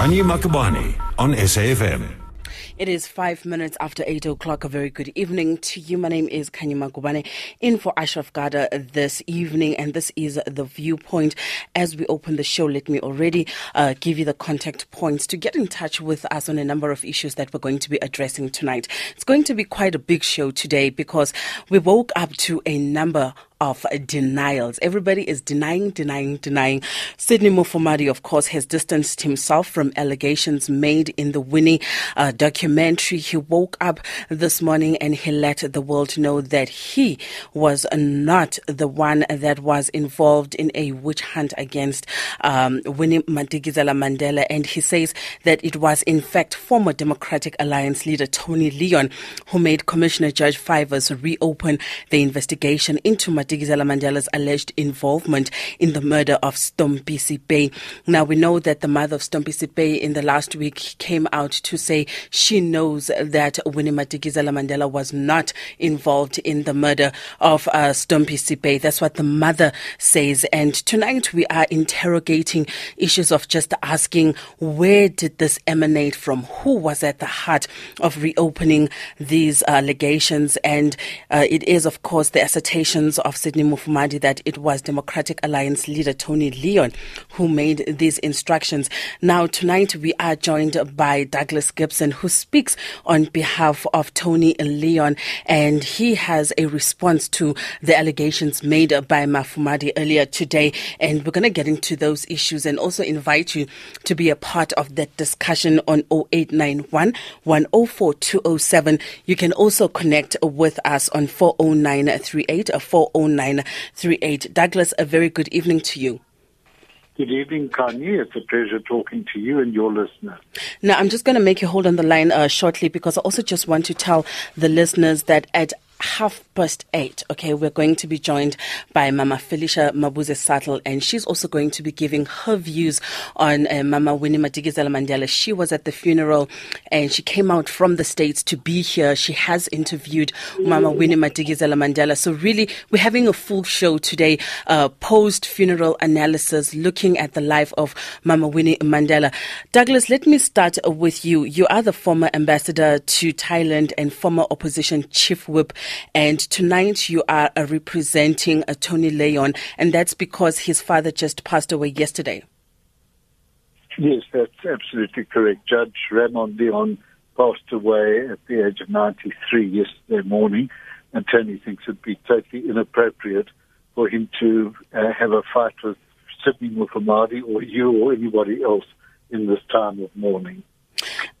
Kanye Makabane on SAFM. It is five minutes after eight o'clock. A very good evening to you. My name is Kanyima Gubane, in for Ashraf Garda this evening, and this is the viewpoint. As we open the show, let me already uh, give you the contact points to get in touch with us on a number of issues that we're going to be addressing tonight. It's going to be quite a big show today because we woke up to a number of denials. Everybody is denying, denying, denying. Sidney Mufamadi, of course, has distanced himself from allegations made in the Winnie uh, documentary. He woke up this morning and he let the world know that he was not the one that was involved in a witch hunt against um, Winnie Madikizela Mandela. And he says that it was, in fact, former Democratic Alliance leader Tony Leon who made Commissioner Judge Fivaz reopen the investigation into Madikizela Mandela's alleged involvement in the murder of Stompie Seipei. Now, we know that the mother of Stompie Seipei in the last week came out to say she knows that Winnie Madikizela Mandela was not involved in the murder of uh, Seipei. That's what the mother says. And tonight we are interrogating issues of just asking where did this emanate from? Who was at the heart of reopening these allegations? And uh, it is, of course, the assertion of Sidney Mufamadi that it was Democratic Alliance leader Tony Leon who made these instructions. Now, tonight we are joined by Douglas Gibson, who speaks on behalf of Tony Leon, and he has a response to the allegations made by Mufamadi earlier today. And we're going to get into those issues and also invite you to be a part of that discussion on 0891 104 207. You can also connect with us on 40938 40938. Douglas, a very good evening to you. Good evening, Kanye. It's a pleasure talking to you and your listeners. Now, I'm just going to make you hold on the line uh, shortly because I also just want to tell the listeners that at half past eight, okay, we're going to be joined by Mama Felicia Mabuza-Suttle, and she's also going to be giving her views on uh, Mama Winnie Madikizela Mandela. She was at the funeral and she came out from the States to be here. She has interviewed Mama Winnie Madikizela Mandela. So, really, we're having a full show today, uh, post funeral analysis, looking at the life of Mama Winnie Mandela. Douglas, let me start with you. You are the former ambassador to Thailand and former opposition chief whip and tonight you are uh, representing uh, Tony Leon, and that's because his father just passed away yesterday. Yes, that's absolutely correct. Judge Ramon Leon passed away at the age of 93 yesterday morning, and Tony thinks it'd be totally inappropriate for him to uh, have a fight with Sidney Mufamadi or you or anybody else in this time of mourning.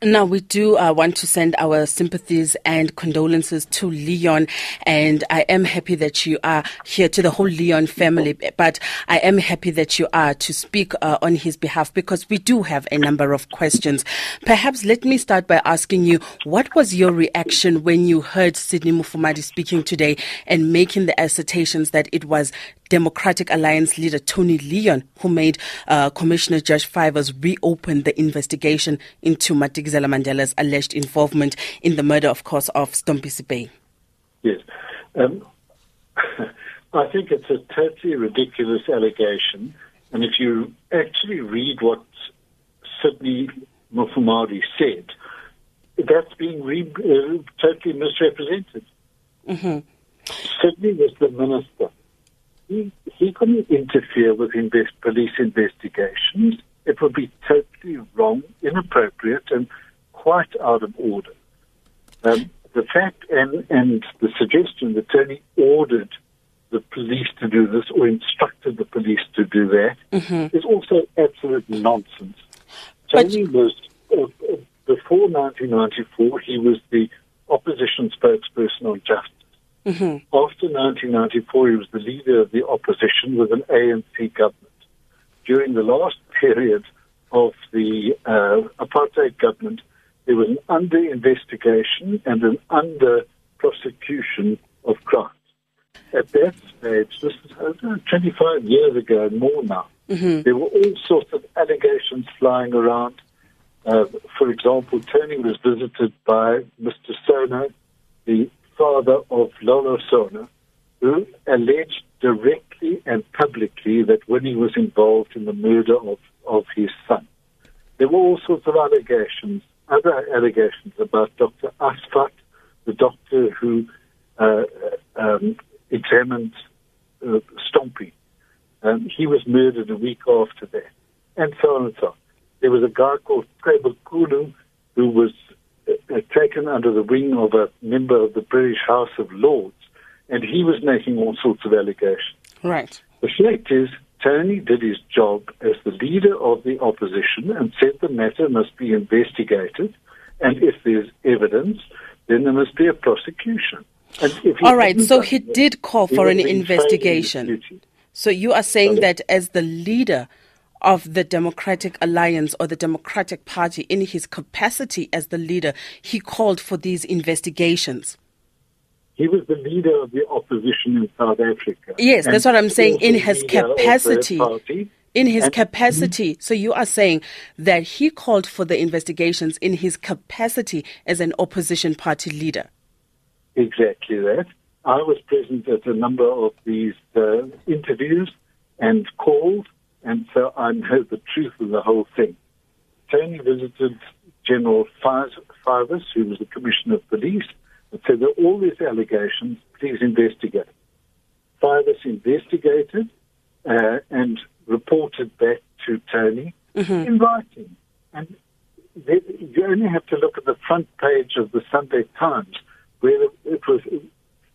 Now, we do uh, want to send our sympathies and condolences to Leon, and I am happy that you are here to the whole Leon family. But I am happy that you are to speak uh, on his behalf because we do have a number of questions. Perhaps let me start by asking you what was your reaction when you heard Sidney Mufamadi speaking today and making the assertions that it was Democratic Alliance leader Tony Leon, who made uh, Commissioner Judge Fivaz reopen the investigation into Madikizela Mandela's alleged involvement in the murder, of course, of Stompie Seipei. Yes. Um, I think it's a totally ridiculous allegation. And if you actually read what Sidney Mufamadi said, that's being re- uh, totally misrepresented. Mm-hmm. Sidney was the minister he, he couldn't interfere with invest, police investigations. It would be totally wrong, inappropriate, and quite out of order. Um, the fact and, and the suggestion that Tony ordered the police to do this or instructed the police to do that mm-hmm. is also absolute nonsense. Tony but... was, uh, uh before 1994, he was the opposition spokesperson on justice. Mm-hmm. After 1994, he was the leader of the opposition with an ANC government. During the last period of the uh, apartheid government, there was an under investigation and an under prosecution of crimes. At that stage, this is uh, 25 years ago and more now, mm-hmm. there were all sorts of allegations flying around. Uh, for example, Tony was visited by Mr. Sono, the father of Lolo Sono, who alleged directly and publicly that Winnie was involved in the murder of, of his son. There were all sorts of allegations, other allegations about Dr. Asvat, the doctor who uh, um, examined uh, Stompie. Um, he was murdered a week after that, and so on and so on. There was a guy called Kulu who was uh, uh, taken under the wing of a member of the British House of Lords, and he was making all sorts of allegations. Right. The fact is, Tony did his job as the leader of the opposition and said the matter must be investigated, and if there's evidence, then there must be a prosecution. All right, so he did call for an investigation. So you are saying Sorry? that as the leader of the Democratic Alliance or the Democratic Party, in his capacity as the leader, he called for these investigations. He was the leader of the opposition in South Africa. Yes, that's what I'm saying. In his capacity. In his and, capacity. Mm-hmm. So you are saying that he called for the investigations in his capacity as an opposition party leader. Exactly that. I was present at a number of these uh, interviews and calls, and so I know the truth of the whole thing. Tony visited General Fivaz, who was the Commissioner of Police, and said that all these allegations, please investigate. Fivaz investigated uh, and reported back to Tony mm-hmm. in writing. And they, you only have to look at the front page of the Sunday Times, where it was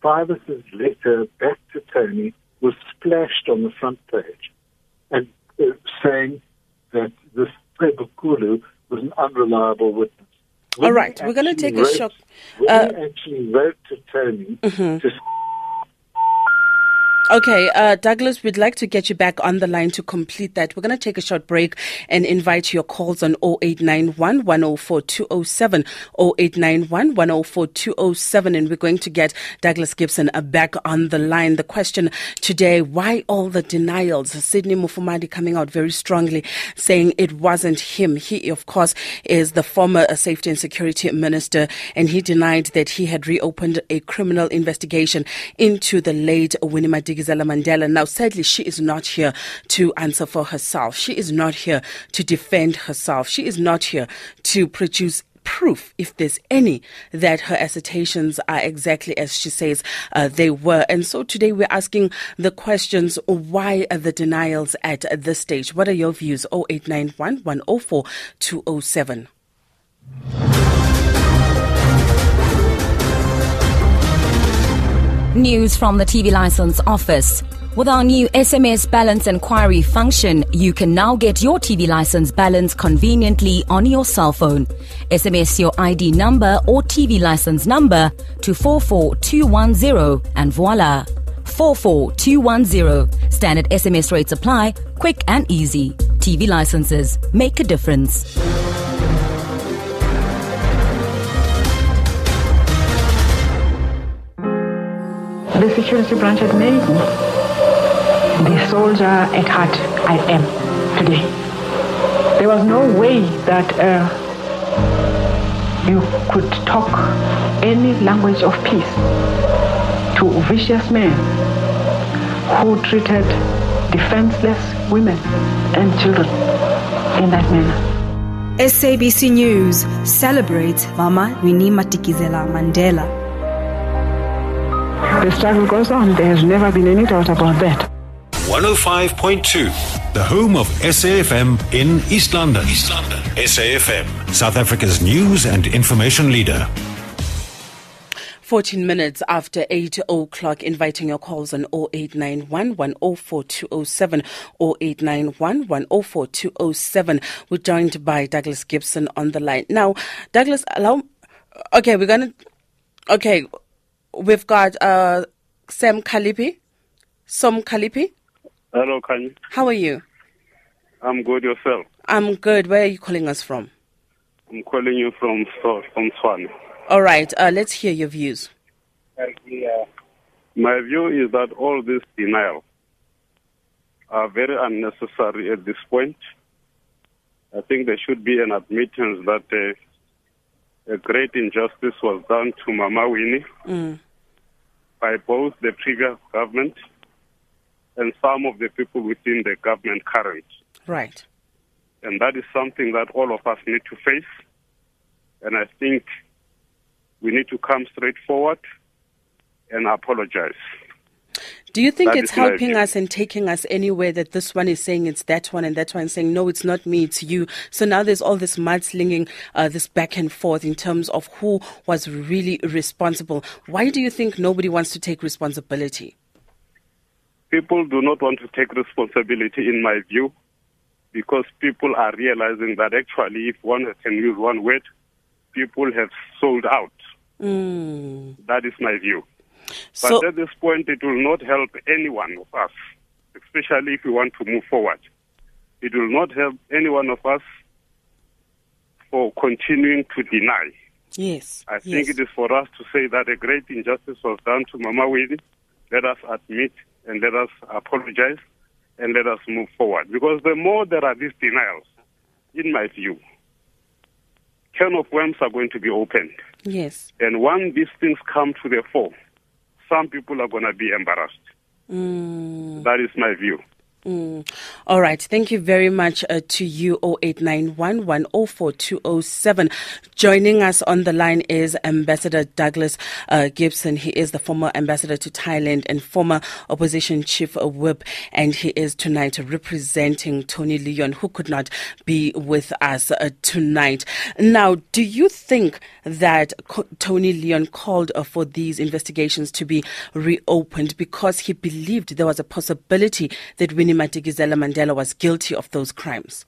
Fivaz' letter back to Tony was splashed on the front page, and uh, saying that this Kulu was an unreliable witness. All right, we're going to take a shot. Uh, actually wrote to Tony mm-hmm. to Okay, uh, Douglas, we'd like to get you back on the line to complete that. We're going to take a short break and invite your calls on 0891 104 207, 0891 104 207, and we're going to get Douglas Gibson uh, back on the line. The question today, why all the denials? Sidney Mufamadi coming out very strongly saying it wasn't him. He, of course, is the former uh, safety and security minister, and he denied that he had reopened a criminal investigation into the late Winnie Madikizela Madikizela Mandela. Now, sadly, she is not here to answer for herself. She is not here to defend herself. She is not here to produce proof, if there's any, that her assertions are exactly as she says uh, they were. And so today we're asking the questions why are the denials at this stage? What are your views? 0891 104 207. News from the TV License Office. With our new SMS balance inquiry function, you can now get your TV license balance conveniently on your cell phone. SMS your ID number or TV license number to 44210 and voila. 44210. Standard SMS rates apply, quick and easy. TV licenses make a difference. The security branch had made me the soldier at heart I am today. There was no way that uh, you could talk any language of peace to vicious men who treated defenseless women and children in that manner. SABC News celebrates Mama Winnie Madikizela Mandela the struggle goes on. There has never been any doubt about that. 105.2, the home of SAFM in East London. East London. SAFM, South Africa's news and information leader. 14 minutes after 8 o'clock, inviting your calls on 0891 104 207 0891 104 207. We're joined by Douglas Gibson on the line. Now, Douglas, allow. Okay, we're going to. Okay, we've got uh, Sam Kalipi. Som Kalipi. Hello, Kanye. How are you? I'm good. Yourself? I'm good. Where are you calling us from? I'm calling you from from Tshwane. All right. Uh, let's hear your views. My view is that all this denial are very unnecessary at this point. I think there should be an admittance that uh, a great injustice was done to Mama Winnie. Mm by both the previous government and some of the people within the government current. Right. And that is something that all of us need to face. And I think we need to come straight forward and apologize. Do you think That it's helping view. us and taking us anywhere that this one is saying it's that one and that one saying, no, it's not me, it's you? So now there's all this mudslinging, uh, this back and forth in terms of who was really responsible. Why do you think nobody wants to take responsibility? People do not want to take responsibility, in my view, because people are realizing that actually, if one can use one word, people have sold out. That is my view. But So, at this point, it will not help any one of us, especially if we want to move forward. It will not help any one of us for continuing to deny. yes. I think yes. it is for us to say that a great injustice was done to Mama Winnie. Let us admit and let us apologize and let us move forward. Because the more there are these denials, in my view, can of worms are going to be opened. Yes. And when these things come to the fore, some people are going to be embarrassed. Mm. That is my view. Mm. All right. Thank you very much uh, to you, 0891 104 207. Joining us on the line is Ambassador Douglas uh, Gibson. He is the former ambassador to Thailand and former opposition chief uh, whip. And he is tonight representing Tony Leon, who could not be with us uh, tonight. Now, do you think that Co- Tony Leon called uh, for these investigations to be reopened because he believed there was a possibility that Winnie Madikizela Mandela was guilty of those crimes?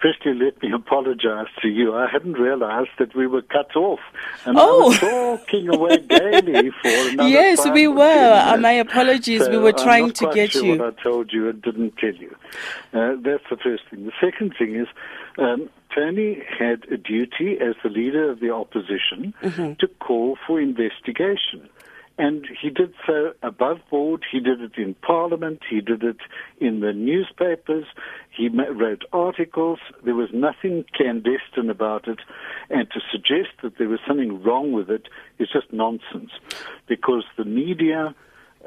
Firstly, let me apologize to you. I hadn't realized that we were cut off. And Oh. I was talking away gaily for another Yes, we were. 10 Uh, my apologies. We So were I'm trying not to quite get sure you. what I told you and didn't tell you. Uh, that's the first thing. The second thing is um, Tony had a duty as the leader of the opposition Mm-hmm. to call for investigation. And he did so above board. He did it in Parliament. He did it in the newspapers. He wrote articles. There was nothing clandestine about it. And to suggest that there was something wrong with it is just nonsense because the media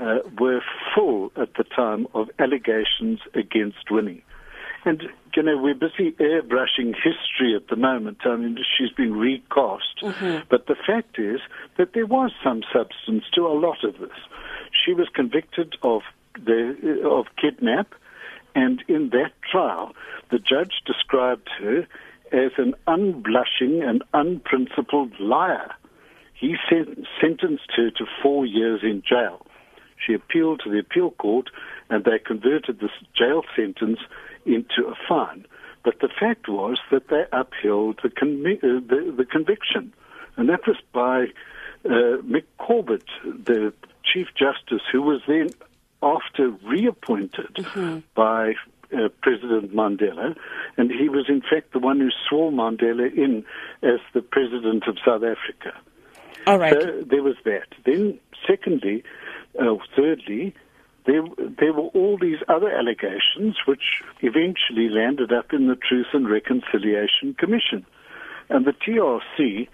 uh, were full at the time of allegations against Winnie. And, you know, we're busy airbrushing history at the moment. I mean, she's been recast. Mm-hmm. But the fact is that there was some substance to a lot of this. She was convicted of, the, of kidnap, and in that trial, the judge described her as an unblushing and unprincipled liar. He sen- sentenced her to four years in jail. She appealed to the appeal court, and they converted this jail sentence into a fine. But the fact was that they upheld the, convi- uh, the, the conviction, and that was by uh, Mick Corbett, the Chief Justice, who was then, after reappointed by uh, President Mandela, and he was in fact the one who swore Mandela in as the President of South Africa. All right. So there was that. Then, secondly, uh, thirdly, there, there were all these other allegations which eventually landed up in the Truth and Reconciliation Commission. And the TRC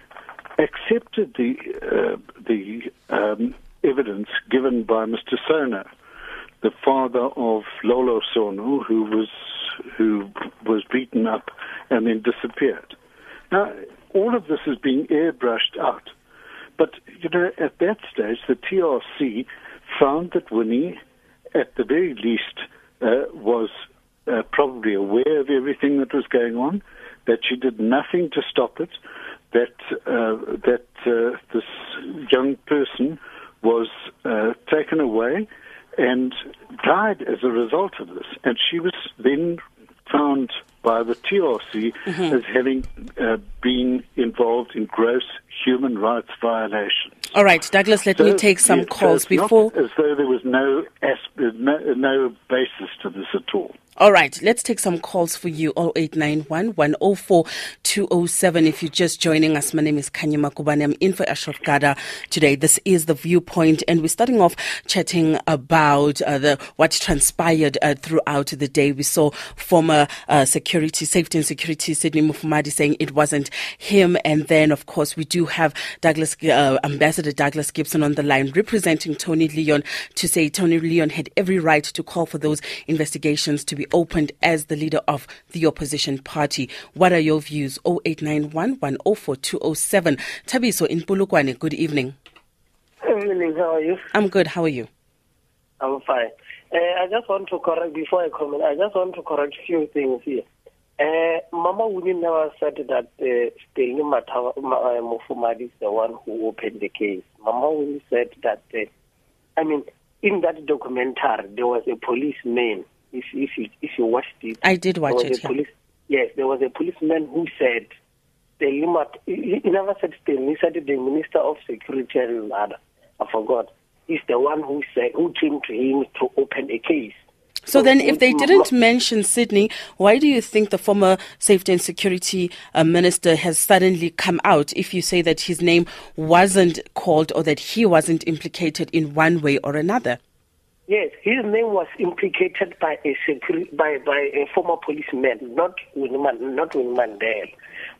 accepted the, uh, the um, evidence given by Mr. Sono, the father of Lolo Sono, who was, who was beaten up and then disappeared. Now, all of this is being airbrushed out. But, you know, at that stage, the TRC found that Winnie, at the very least, uh, was uh, probably aware of everything that was going on, that she did nothing to stop it, that, uh, that uh, this young person was uh, taken away and died as a result of this. And she was then found by the TRC as having uh, been involved in gross human rights violations. All right, Douglas, let me take some so calls before. as though there was no, no no basis to this at all. All right, let's take some calls for you. 0891 104 207. If you're just joining us, my name is Kanya Makubane. I'm in for Ashraf Garda today. This is the viewpoint, and we're starting off chatting about uh, the what transpired uh, throughout the day. We saw former uh, security, safety and security Sidney Mufamadi saying it wasn't him, and then of course we do have Douglas uh, Ambassador Douglas Gibson on the line representing Tony Leon to say Tony Leon had every right to call for those investigations to be reopened as the leader of the opposition party. What are your views? 0891 104 207. Tabiso in Polokwane, good evening. Good evening, how are you? I'm good. How are you? I'm fine. Uh, I just want to correct, before I comment, I just want to correct a few things here. Uh, Mama Winnie never said that uh, Stanley Matawa- uh, Mufamadi is the one who opened the case. Mama Winnie said that, uh, I mean, in that documentary, there was a policeman. If, if, you, if you watched it, I did watch it, yeah. police, yes, there was a policeman who said, Stanley Mat- he, he never said Stanley, he said the Minister of Security and other. I forgot. He's the one who said, who came to him to open a case. So then, if they didn't mention Sidney, why do you think the former safety and security uh, minister has suddenly come out if you say that his name wasn't called or that he wasn't implicated in one way or another? Yes, his name was implicated by a security, by by a former policeman, not Winnie Man, not Winnie Mandela.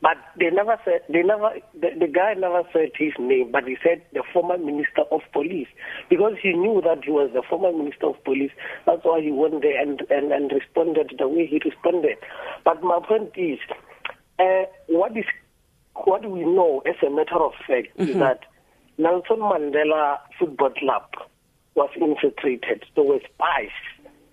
But they never said they never the, the guy never said his name, but he said the former minister of police because he knew that he was the former minister of police. That's why he went there and and, and responded the way he responded. But my point is, uh, what is what we know as a matter of fact is that Nelson Mandela Football Club was infiltrated. There were spies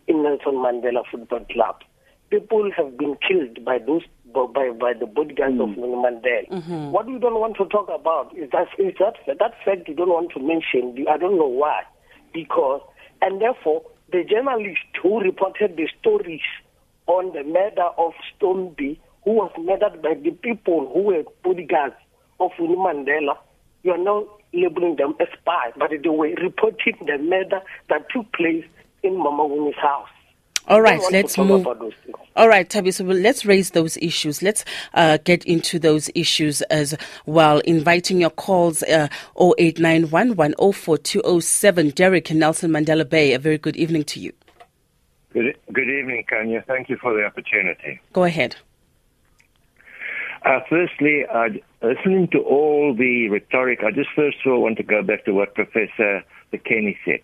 in Nelson Mandela Football Club. People have been killed by those by by the bodyguards of mm. Nelson Mandela. Mm-hmm. What we don't want to talk about is that is that that fact you don't want to mention. I don't know why, because and therefore the journalist who reported the stories on the murder of Stoneby, who was murdered by the people who were bodyguards of Mandela, you are now labeling them as spies, but they were reporting the murder that took place in Mama Winnie's house. All We don't right, want to let's talk move. about those things. All right, Tabi, so well, let's raise those issues. Let's uh, get into those issues as well. Inviting your calls uh, 0891 104 207. Derek in Nelson Mandela Bay, a very good evening to you. Good, good evening, Kanya. Thank you for the opportunity. Go ahead. Uh, firstly, uh, listening to all the rhetoric, I just first of all want to go back to what Professor McKenney said.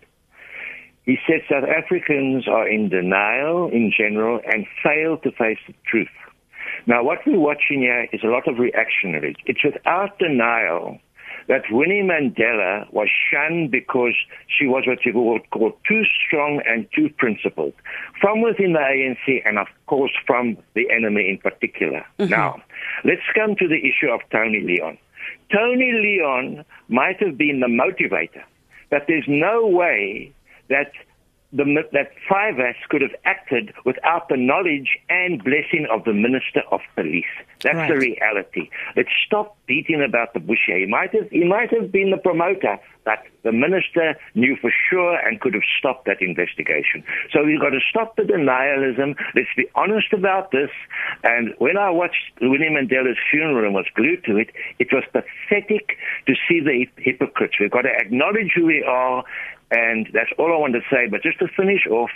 He said South Africans are in denial in general and fail to face the truth. Now, what we're watching here is a lot of reactionary. It's without denial that Winnie Mandela was shunned because she was what you would call too strong and too principled from within the ANC and, of course, from the enemy in particular. Mm-hmm. Now, let's come to the issue of Tony Leon. Tony Leon might have been the motivator, but there's no way that the, that Fivaz could have acted without the knowledge and blessing of the Minister of Police. That's Right. the reality. Let's stop beating about the bush here. He might have, he might have been the promoter, but the minister knew for sure and could have stopped that investigation. So we've got to stop the denialism. Let's be honest about this. And when I watched Winnie Mandela's funeral and was glued to it, it was pathetic to see the hypocrites. We've got to acknowledge who we are, and that's all I want to say. But just to finish off,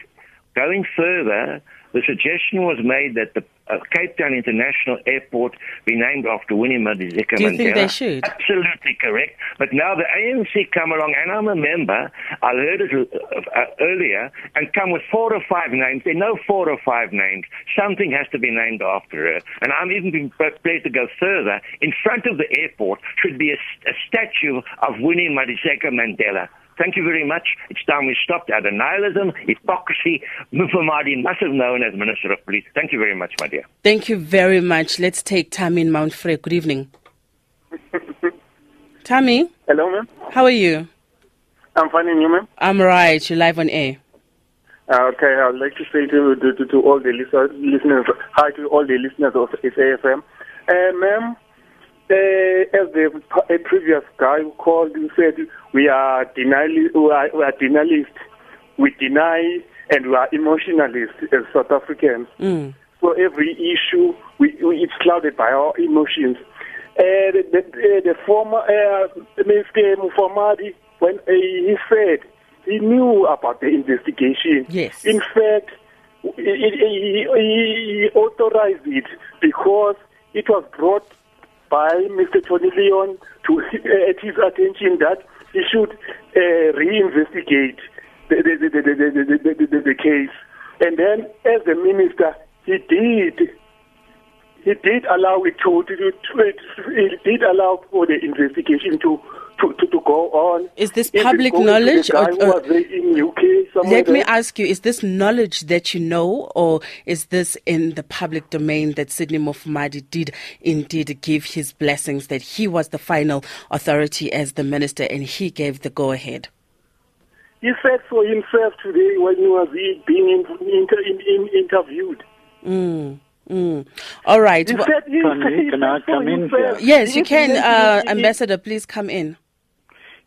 Going further, the suggestion was made that the uh, Cape Town International Airport be named after Winnie Madikizela Do you think they should? Absolutely correct. But now the ANC come along, and I'm a member. I heard it uh, uh, earlier, and come with four or five names. They know four or five names. Something has to be named after her. And I'm even prepared to go further. In front of the airport should be a, a statue of Winnie Madikizela Mandela. Thank you very much. It's time we stopped our denialism, hypocrisy. Mufamadi must have known as Minister of Police. Thank you very much, my dear. Thank you very much. Let's take Tammy in Mount Frere. Good evening. Tammy, Hello, ma'am. how are you? I'm fine, and you, ma'am. I'm right. You're live on air. Uh, okay, I'd like to say to, to, to, to all the listeners, listeners, hi to all the listeners of SAFM. Uh, ma'am, uh, as the a previous guy who called, you said we are denial, we are, we are denialists. We deny and we are emotionalists as South Africans. Mm. So every issue, we, we, it's clouded by our emotions. Uh, the, the, the former uh, Mr. Mufamadi, when uh, he said he knew about the investigation. Yes. In fact, he, he, he, he authorized it because it was brought by Mr. Tony Leon to uh, at his attention that he should uh, reinvestigate the the the, the, the, the, the, the, case. And then, as the minister, he did he did allow it to, to, to, to he did allow for the investigation to to, to, to go on. Is this public knowledge? Or, or, in UK let me ask you: Is this knowledge that you know, or is this in the public domain that Sidney Mufamadi did indeed give his blessings? That he was the final authority as the minister, and he gave the go ahead. He said for himself today when he was being in, inter, in, in, interviewed. Mm. Mm. All right. Well, said, can, can I come in? Yes, you can, uh, Ambassador. Please come in.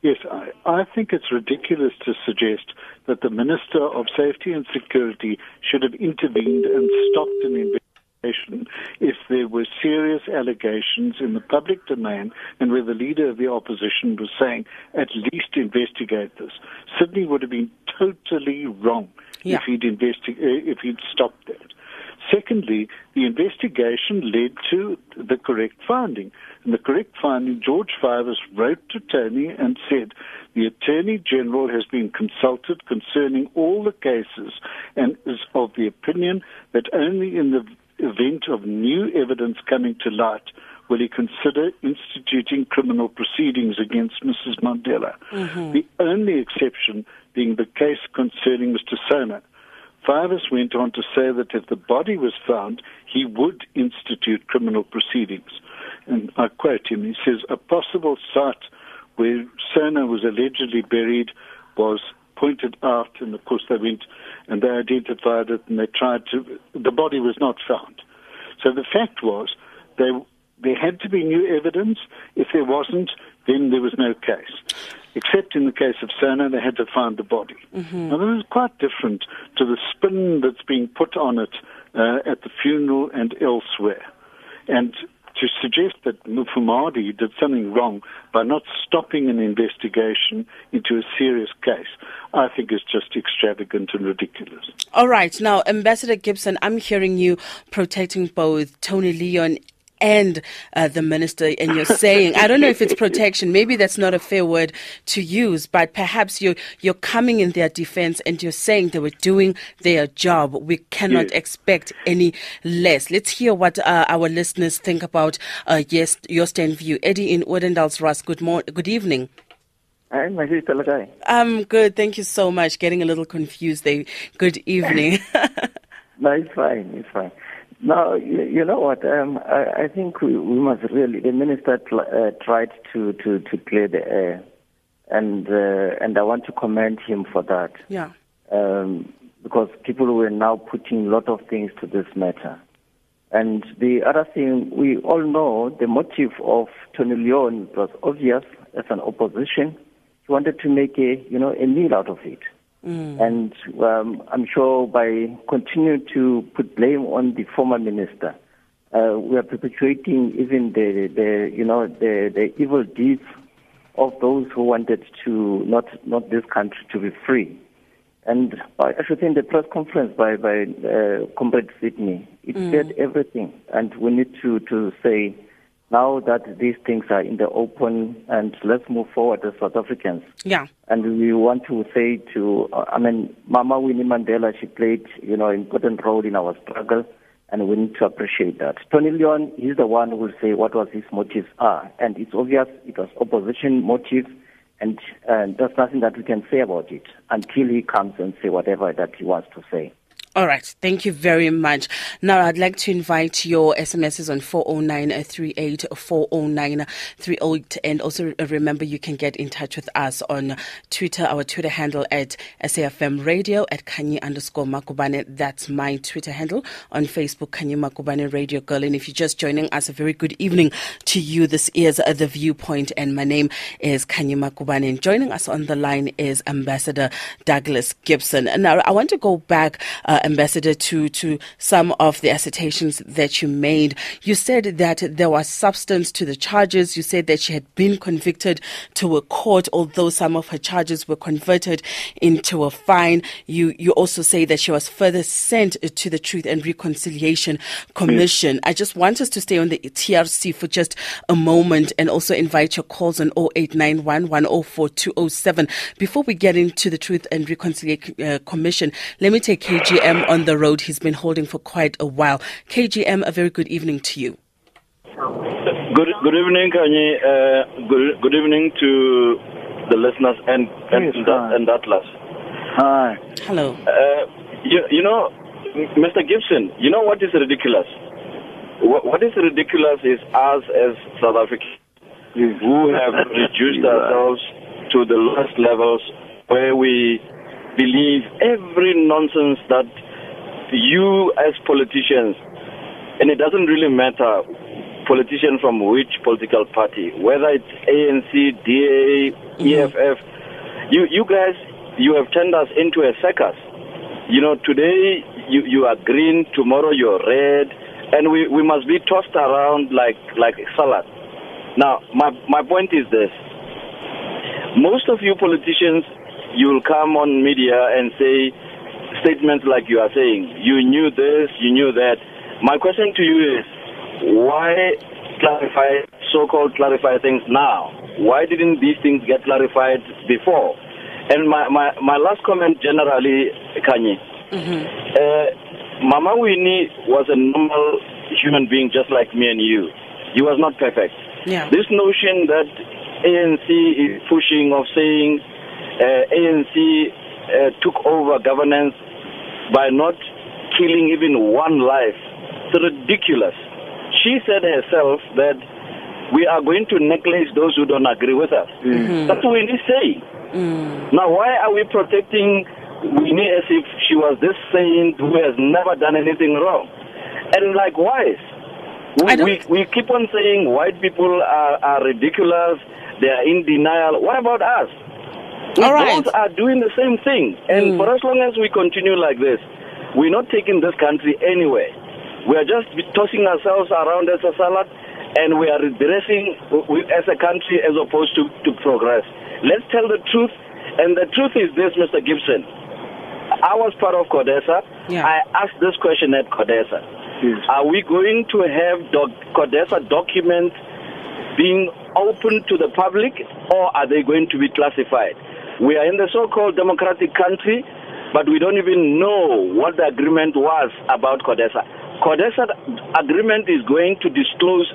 Yes, I, I think it's ridiculous to suggest that the Minister of Safety and Security should have intervened and stopped an investigation if there were serious allegations in the public domain and where the leader of the opposition was saying, at least investigate this. Sidney would have been totally wrong yeah. if he'd investi- uh, if he'd stopped that. Secondly, the investigation led to the correct finding. And the correct finding, George Fivaz wrote to Tony and said, the Attorney General has been consulted concerning all the cases and is of the opinion that only in the event of new evidence coming to light will he consider instituting criminal proceedings against Mrs. Mandela. Mm-hmm. The only exception being the case concerning Mr. Sono. Fivaz went on to say that if the body was found, he would institute criminal proceedings. And I quote him, he says, a possible site where Sono was allegedly buried was pointed out, and of course they went and they identified it and they tried to, the body was not found. So the fact was, they, there had to be new evidence. If there wasn't, then there was no case except in the case of Sono, they had to find the body. Mm-hmm. Now, this is quite different to the spin that's being put on it uh, at the funeral and elsewhere. And to suggest that Mufamadi did something wrong by not stopping an investigation into a serious case, I think is just extravagant and ridiculous. All right. Now, Ambassador Gibson, I'm hearing you protecting both Tony Leon and uh, the minister and you're saying i don't know if it's protection maybe that's not a fair word to use but perhaps you're you're coming in their defense and you're saying they were doing their job we cannot yes. expect any less let's hear what uh, our listeners think about uh, yes your stand view eddie in Odendaalsrus good morning good evening Hi, my sister Lagai. I'm good. Thank you so much. Getting a little confused there. Good evening. no, it's fine. It's fine. No, you, you know what? Um, I, I think we, we must really. The minister tl- uh, tried to, to, to clear the air, and uh, and I want to commend him for that. Yeah. Um, because people were now putting a lot of things to this matter. And the other thing, we all know the motive of Tony Leon was obvious as an opposition. He wanted to make a, you know, a meal out of it. Mm. And um, I'm sure by continuing to put blame on the former minister, uh, we are perpetuating even the, the you know, the, the evil deeds of those who wanted to not not this country to be free. And I should say in the press conference by by uh, Comrade Sidney it Mm. said everything, and we need to to say now that these things are in the open, and let's move forward as South Africans. Yeah. And we want to say to, uh, I mean, Mama Winnie Mandela, she played, you know, an important role in our struggle, and we need to appreciate that. Tony Leon, he's the one who will say what was his motives are, and it's obvious it was opposition motives, and uh, there's nothing that we can say about it until he comes and say whatever that he wants to say. All right. Thank you very much. Now, I'd like to invite your SMSs on 40938 40938. And also remember, you can get in touch with us on Twitter, our Twitter handle at SAFM Radio, at Kanye underscore Makubane. That's my Twitter handle. On Facebook, Kanye Makubane Radio Girl. And if you're just joining us, a very good evening to you. This is uh, The Viewpoint, and my name is Kanye Makubane. And joining us on the line is Ambassador Douglas Gibson. Now I want to go back, uh, Ambassador, to, to some of the assertions that you made. You said that there was substance to the charges. You said that she had been convicted to a court, although some of her charges were converted into a fine. You, you also say that she was further sent to the Truth and Reconciliation Commission. I just want us to stay on the TRC for just a moment and also invite your calls on 0891 104 Before we get into the Truth and Reconciliation uh, Commission, let me take KGM KGM on the road. He's been holding for quite a while. KGM, a very good evening to you. Good good evening, Kanye. Uh, good good evening to the listeners and and, Yes, that, and Atlas. Hi. Hello. Uh, you, you know, Mr. Gibson, you know what is ridiculous? What, what is ridiculous is us as South Africans who have reduced ourselves to the lowest levels where we believe every nonsense that you as politicians, and it doesn't really matter politician from which political party, whether it's ANC, DA, mm-hmm. EFF, you, you guys, you have turned us into a circus. You know, today you, you are green, tomorrow you're red, and we, we must be tossed around like, like salad. Now, my, my point is this. Most of you politicians, you will come on media and say statements like you are saying. You knew this, you knew that. My question to you is, why clarify, so-called clarify things now? Why didn't these things get clarified before? And my, my, my last comment generally, Kanye, uh, Mama Winnie was a normal human being just like me and you. He was not perfect. Yeah. This notion that ANC is pushing of saying uh, ANC uh, took over governance by not killing even one life, it's ridiculous. She said herself that we are going to necklace those who don't agree with us. Mm-hmm. Mm-hmm. That's what we need to say. Now, why are we protecting Winnie as if she was this saint who has never done anything wrong? And likewise, we, we, we keep on saying white people are, are ridiculous, they are in denial. What about us? We All right. both are doing the same thing. And hmm. for as long as we continue like this, we're not taking this country anywhere. We are just tossing ourselves around as a salad and we are regressing as a country as opposed to, to progress. Let's tell the truth. And the truth is this, Mr. Gibson. I was part of CODESA. I asked this question at CODESA. Are we going to have doc- CODESA documents being open to the public or are they going to be classified? We are in the so-called democratic country, but we don't even know what the agreement was about CODESA. CODESA agreement is going to disclose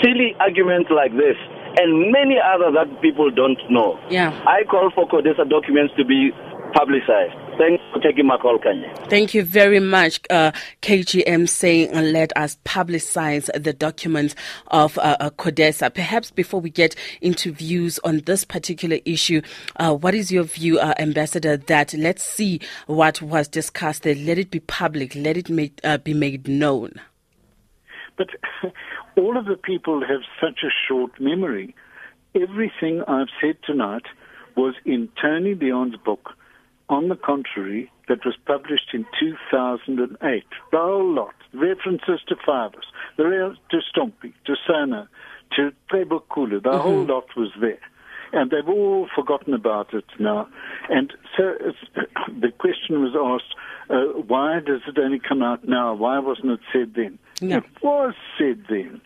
silly arguments like this and many other that people don't know. Yeah. I call for CODESA documents to be publicized. Thanks for taking my call, Kanye. Thank you very much, uh, KGM, saying uh, let us publicize the documents of uh, uh, CODESA. Perhaps before we get into views on this particular issue, uh, what is your view, uh, Ambassador, that let's see what was discussed there. Let it be public. Let it make, uh, be made known. But all of the people have such a short memory. Everything I've said tonight was in Tony Leon's book, On the Contrary, that was published in 2008. The whole lot. References to Fivaz, the real to Stompie, to Sono, to Kulu. The whole lot was there. And they've all forgotten about it now. And so it's, the question was asked, uh, why does it only come out now? Why wasn't it said then? It was said then.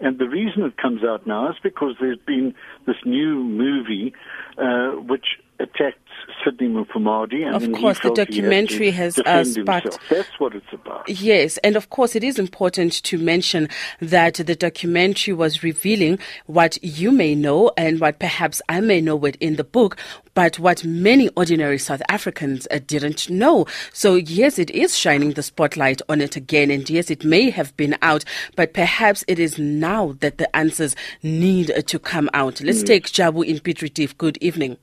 And the reason it comes out now is because there's been this new movie uh, which attacked Sidney Mufamadi. And Of course, the felt he had to documentary has, uh, sparked- himself. That's what it's about. Yes, and of course, it is important to mention that the documentary was revealing what you may know and what perhaps I may know within the book, but what many ordinary South Africans uh, didn't know. So, yes, it is shining the spotlight on it again, and yes, it may have been out, but perhaps it is now that the answers need uh, to come out. Let's Mm. take Jabu in Piet Retief. Good evening.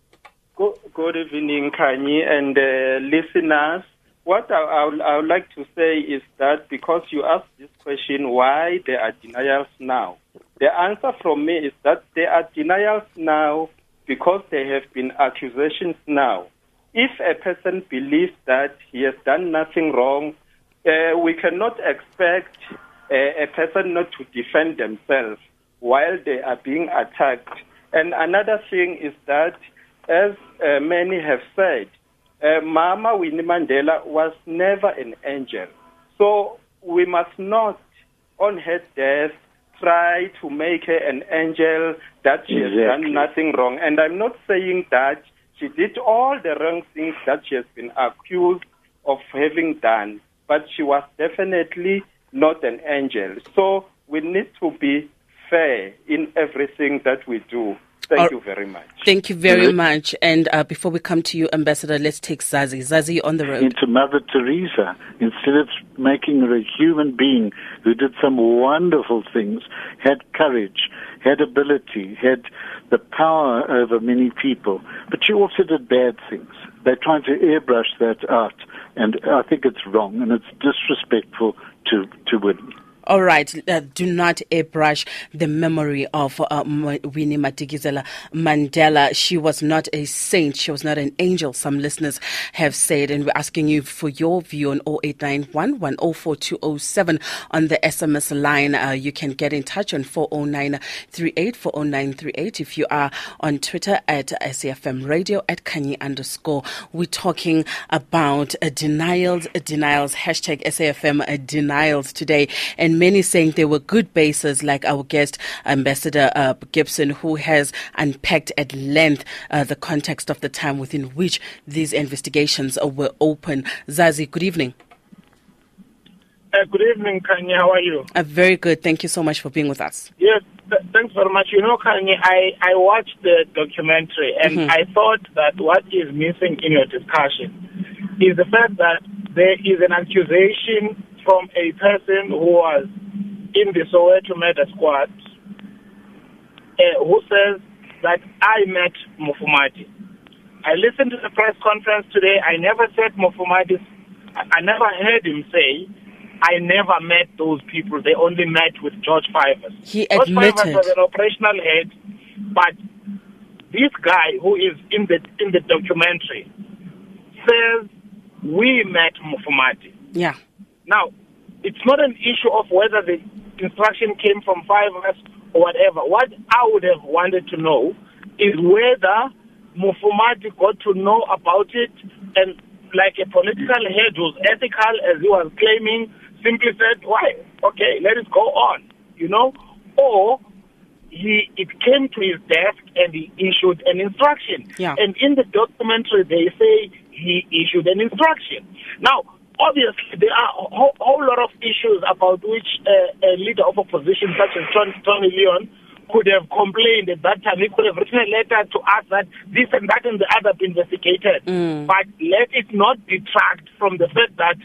Good, evening, Kanye, and uh, listeners. What I, I, would, I would like to say is that because you asked this question, why there are denials now? The answer from me is that there are denials now because there have been accusations now. If a person believes that he has done nothing wrong, uh, we cannot expect uh, a person not to defend themselves while they are being attacked. And another thing is that, as uh, many have said, uh, Mama Winnie Mandela was never an angel. So we must not, on her death, try to make her an angel that she has done nothing wrong. And I'm not saying that she did all the wrong things that she has been accused of having done, but she was definitely not an angel. So we need to be fair in everything that we do. Thank All- you very much. Thank you very much. And uh, before we come to you, Ambassador, let's take Zazi. Zazi on the road. into Mother Teresa instead of making her a human being who did some wonderful things, had courage, had ability, had the power over many people. But she also did bad things. They're trying to airbrush that out, and I think it's wrong and it's disrespectful to to women. All right, uh, do not airbrush the memory of uh, Winnie Madikizela Mandela. She was not a saint. She was not an angel, some listeners have said. And we're asking you for your view on 0891 104207 on the SMS line. Uh, you can get in touch on 40938, 40938. If you are on Twitter at SAFM Radio, at Khanyi underscore. We're talking about uh, denials, denials, hashtag SAFM uh, denials today. And many saying there were good bases, like our guest, Ambassador uh, Gibson, who has unpacked at length uh, the context of the time within which these investigations uh, were open. Zazi, good evening. Uh, good evening, Khanyi. How are you? Uh, very good. Thank you so much for being with us. Yes, th- thanks very much. You know, Khanyi, I, I watched the documentary and Mhm. I thought that what is missing in your discussion is the fact that there is an accusation from a person who was in the Soweto murder squad uh, who says that I met Mufamadi. I listened to the press conference today. I never said Mufamadi. I, never heard him say, I never met those people. They only met with George Fivaz. He George Fivaz was an operational head, but this guy who is in the in the documentary says we met Mufamadi. Yeah. Now, it's not an issue of whether the instruction came from Fivaz or whatever. What I would have wanted to know is whether Mufamadi got to know about it and like a political head who's ethical as he was claiming simply said, why? Okay, let it go on, you know? Or he it came to his desk and he issued an instruction. Yeah. And in the documentary they say he issued an instruction. Now, obviously there are a whole, whole lot of issues about which uh, a leader of opposition such as Tony, Tony Leon could have complained at that time. He could have written a letter to us that this and that and the other be investigated. But let it not detract from the fact that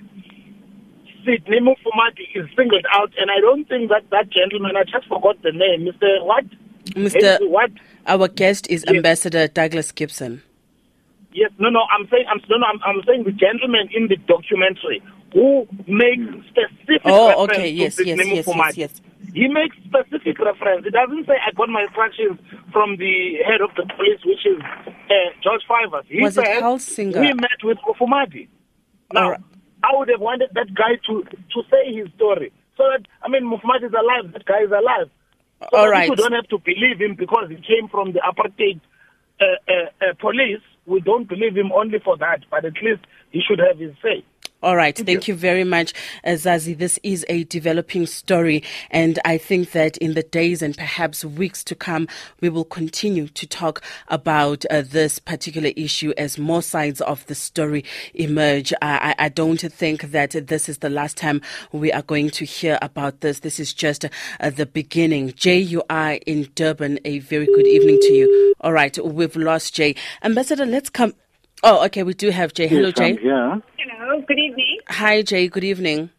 Sidney Mufamadi is singled out, and I don't think that that gentleman, I just forgot the name, Mr. What? Mr. What? Our guest is Yes. Ambassador Douglas Gibson. Yes, no, no. I'm saying, I'm no, no, I'm, I'm saying the gentleman in the documentary who makes specific Oh, reference okay. Yes, Sidney yes, yes, yes, yes. He makes specific reference. He doesn't say I got my instructions from the head of the police, which is uh, George Fivaz. He Was it said Halsinger? we met with Mufamadi. Now, I would have wanted that guy to to say his story, so that I mean, Mufamadi is alive. That guy is alive. So All that people don't have to believe him because he came from the apartheid uh, uh, uh, police. We don't believe him only for that, but at least he should have his say. All right. Thank you very much, Zazi. This is a developing story, and I think that in the days and perhaps weeks to come, we will continue to talk about uh, this particular issue as more sides of the story emerge. I, I I don't think that this is the last time we are going to hear about this. This is just uh, the beginning. Jay, you are in Durban. A very good evening to you. All right. We've lost Jay. Ambassador, let's come. Oh, okay. We do have Jay. Hello, yes, Jay. I'm. Hello, good evening. Hi, Jay. Good evening.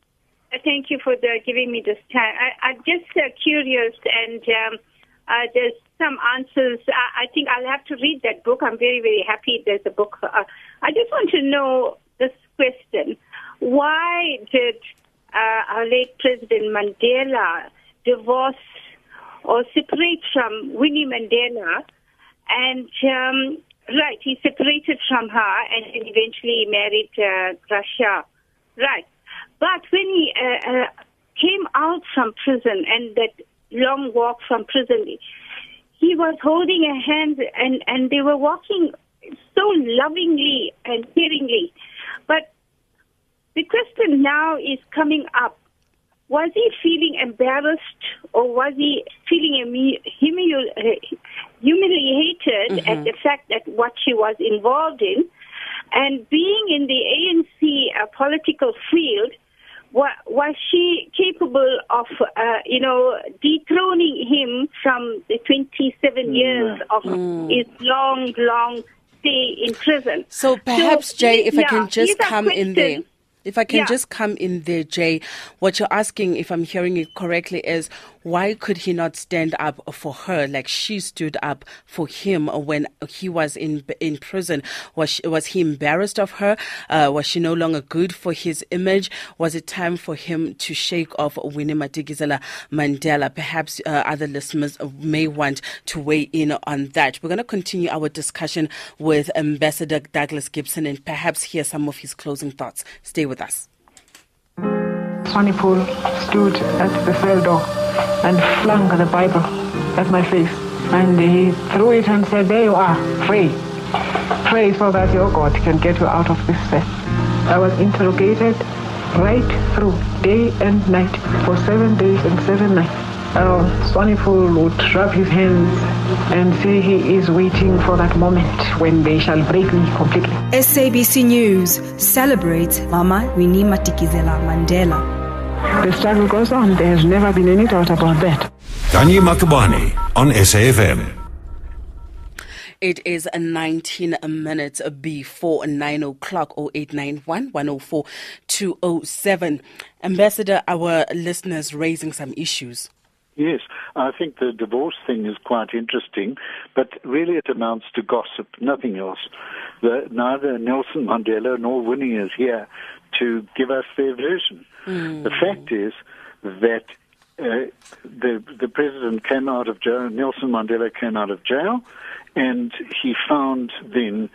Uh, Thank you for the, giving me this time. I, I'm just uh, curious, and um, uh, there's some answers. I, I think I'll have to read that book. I'm very, very happy there's a book. Uh, I just want to know this question. Why did uh, our late President Mandela divorce or separate from Winnie Mandela? And, um, right, he separated from her and eventually married uh, Graça. Right. But when he uh, uh, came out from prison and that long walk from prison, he was holding a hand and, and they were walking so lovingly and caringly. But the question now is coming up. Was he feeling embarrassed or was he feeling emu- humil- humiliated Mhm. at the fact that what she was involved in? And being in the ANC uh, political field, wa- was she capable of, uh, you know, dethroning him from the 27 years of his long, long stay in prison? So perhaps, Jay, if I can just come in there. If I can Yeah. just come in there, Jay, what you're asking, if I'm hearing it correctly, is why could he not stand up for her like she stood up for him when he was in in prison? Was she, was he embarrassed of her? Uh, was she no longer good for his image? Was it time for him to shake off Winnie Madikizela Mandela? Perhaps uh, other listeners may want to weigh in on that. We're going to continue our discussion with Ambassador Douglas Gibson and perhaps hear some of his closing thoughts. Stay with us. Swanepoel stood at the cell door and flung the Bible at my face. And he threw it and said, There you are, free. Pray so that your God can get you out of this cell. I was interrogated right through, day and night, for seven days and seven nights. Uh, would rub his hands and say he is waiting for that moment when they shall break me completely. SABC News celebrates Mama Winnie Madikizela Mandela. The struggle goes on. There's never been any doubt about that. Khanyi Magubane on SAFM. It is 19 minutes before 9 o'clock, 0891 104 207. Ambassador, our listeners raising some issues. Yes, I think the divorce thing is quite interesting, but really it amounts to gossip, nothing else. The, neither Nelson Mandela nor Winnie is here to give us their version. The fact is that uh, the the president came out of jail, Nelson Mandela came out of jail, and he found then,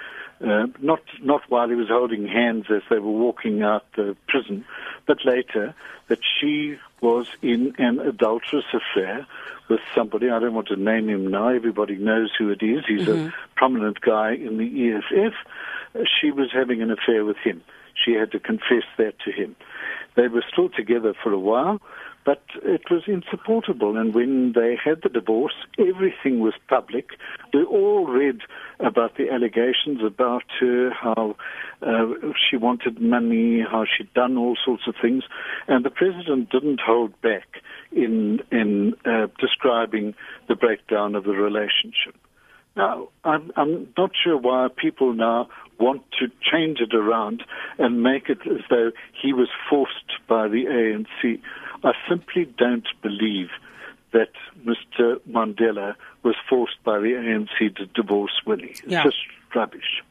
uh, not not while he was holding hands as they were walking out the prison, but later, that she was in an adulterous affair with somebody. I don't want to name him now. Everybody knows who it is. He's Mhm. a prominent guy in the EFF. Uh, She was having an affair with him. She had to confess that to him. They were still together for a while, but it was insupportable. And when they had the divorce, everything was public. We all read about the allegations about her, how uh, she wanted money, how she'd done all sorts of things, and the president didn't hold back in in uh, describing the breakdown of the relationship. Now, I'm, I'm not sure why people now want to change it around and make it as though he was forced by the ANC. I simply don't believe that Mr. Mandela was forced by the ANC to divorce Winnie. It's Yeah. just rubbish.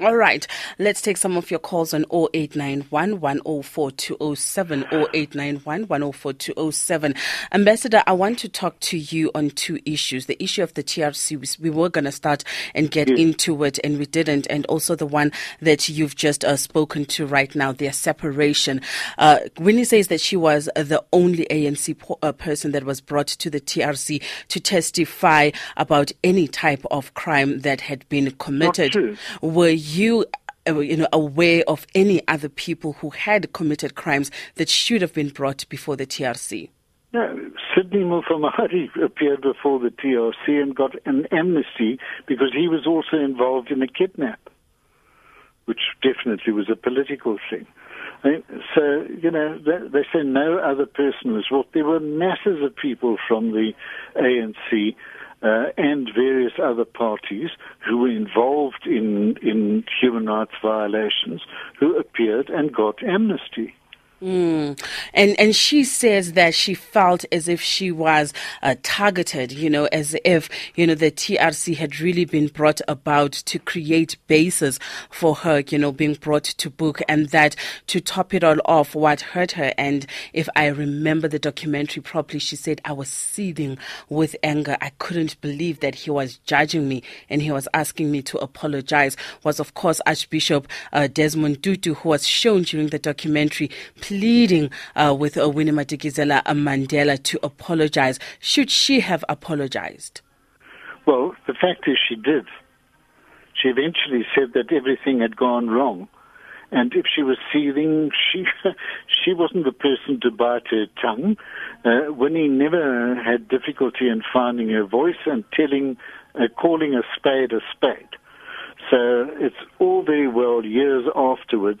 All right, let's take some of your calls on 0891 104 207 0891 104 207. Ambassador, I want to talk to you on two issues. The issue of the TRC, we- we were going to start and get into it, and we didn't, and also the one that you've just uh, spoken to right now, their separation. Uh, Winnie says that she was uh, the only ANC po- uh, person that was brought to the TRC to testify about any type of crime that had been committed. Were you uh, you know aware of any other people who had committed crimes that should have been brought before the TRC? No, Sidney Mufamadi appeared before the TRC and got an amnesty because he was also involved in a kidnap, which definitely was a political thing. So, you know, they, they say no other person was brought. There were masses of people from the ANC uh, and various other parties who were involved in, in human rights violations who appeared and got amnesty. Mm. And and she says that she felt as if she was uh, targeted, you know, as if you know the TRC had really been brought about to create bases for her, you know, being brought to book, and that to top it all off, what hurt her, and if I remember the documentary properly, she said I was seething with anger. I couldn't believe that he was judging me and he was asking me to apologize. Was of course Archbishop uh, Desmond Tutu, who was shown during the documentary pleading uh, with uh, Winnie Madikizela Mandela to apologize. Should she have apologized? Well, the fact is she did. She eventually said that everything had gone wrong. And if she was seething, she she wasn't the person to bite her tongue. Uh, Winnie never had difficulty in finding her voice and telling, uh, calling a spade a spade. So it's all very well years afterwards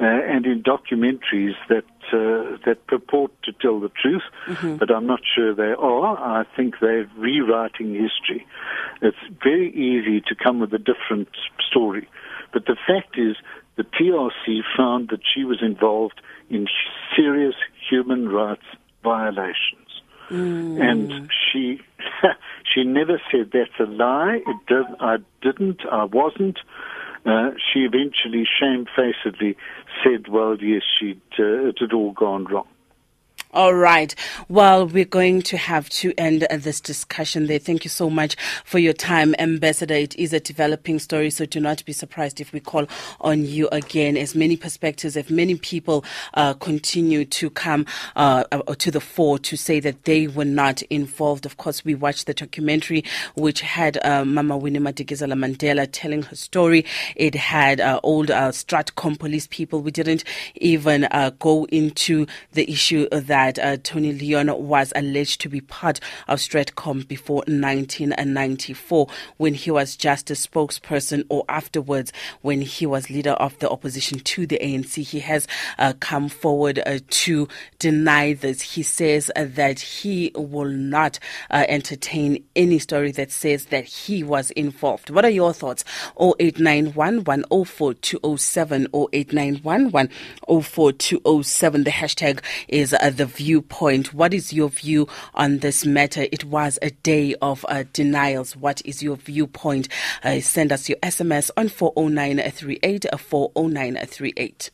uh, and in documentaries that uh, that purport to tell the truth, Mm-hmm. but I'm not sure they are. I think they're rewriting history. It's very easy to come with a different story, but the fact is the TRC found that she was involved in serious human rights violations. And she she never said that's a lie. It does, I didn't. I wasn't. Uh, she eventually shamefacedly said, "Well, yes, she'd uh, it had all gone wrong." All right. Well, we're going to have to end this discussion there. Thank you so much for your time, Ambassador. It is a developing story, so do not be surprised if we call on you again. As many perspectives, as many people uh, continue to come uh, uh, to the fore to say that they were not involved. Of course, we watched the documentary which had uh, Mama Winnie Madikizela Mandela telling her story. It had uh, old uh, Stratcom police people. We didn't even go into the issue that uh, Tony Leon was alleged to be part of Stratcom before 1994 when he was just a spokesperson or afterwards when he was leader of the opposition to the ANC. He has uh, come forward uh, to deny this. He says that he will not uh, entertain any story that says that he was involved. What are your thoughts? 0891 104 207 0891 104 207. The hashtag is uh, the viewpoint. What is your view on this matter? It was a day of uh, denials. What is your viewpoint? Uh, send us your SMS on 40938 40938.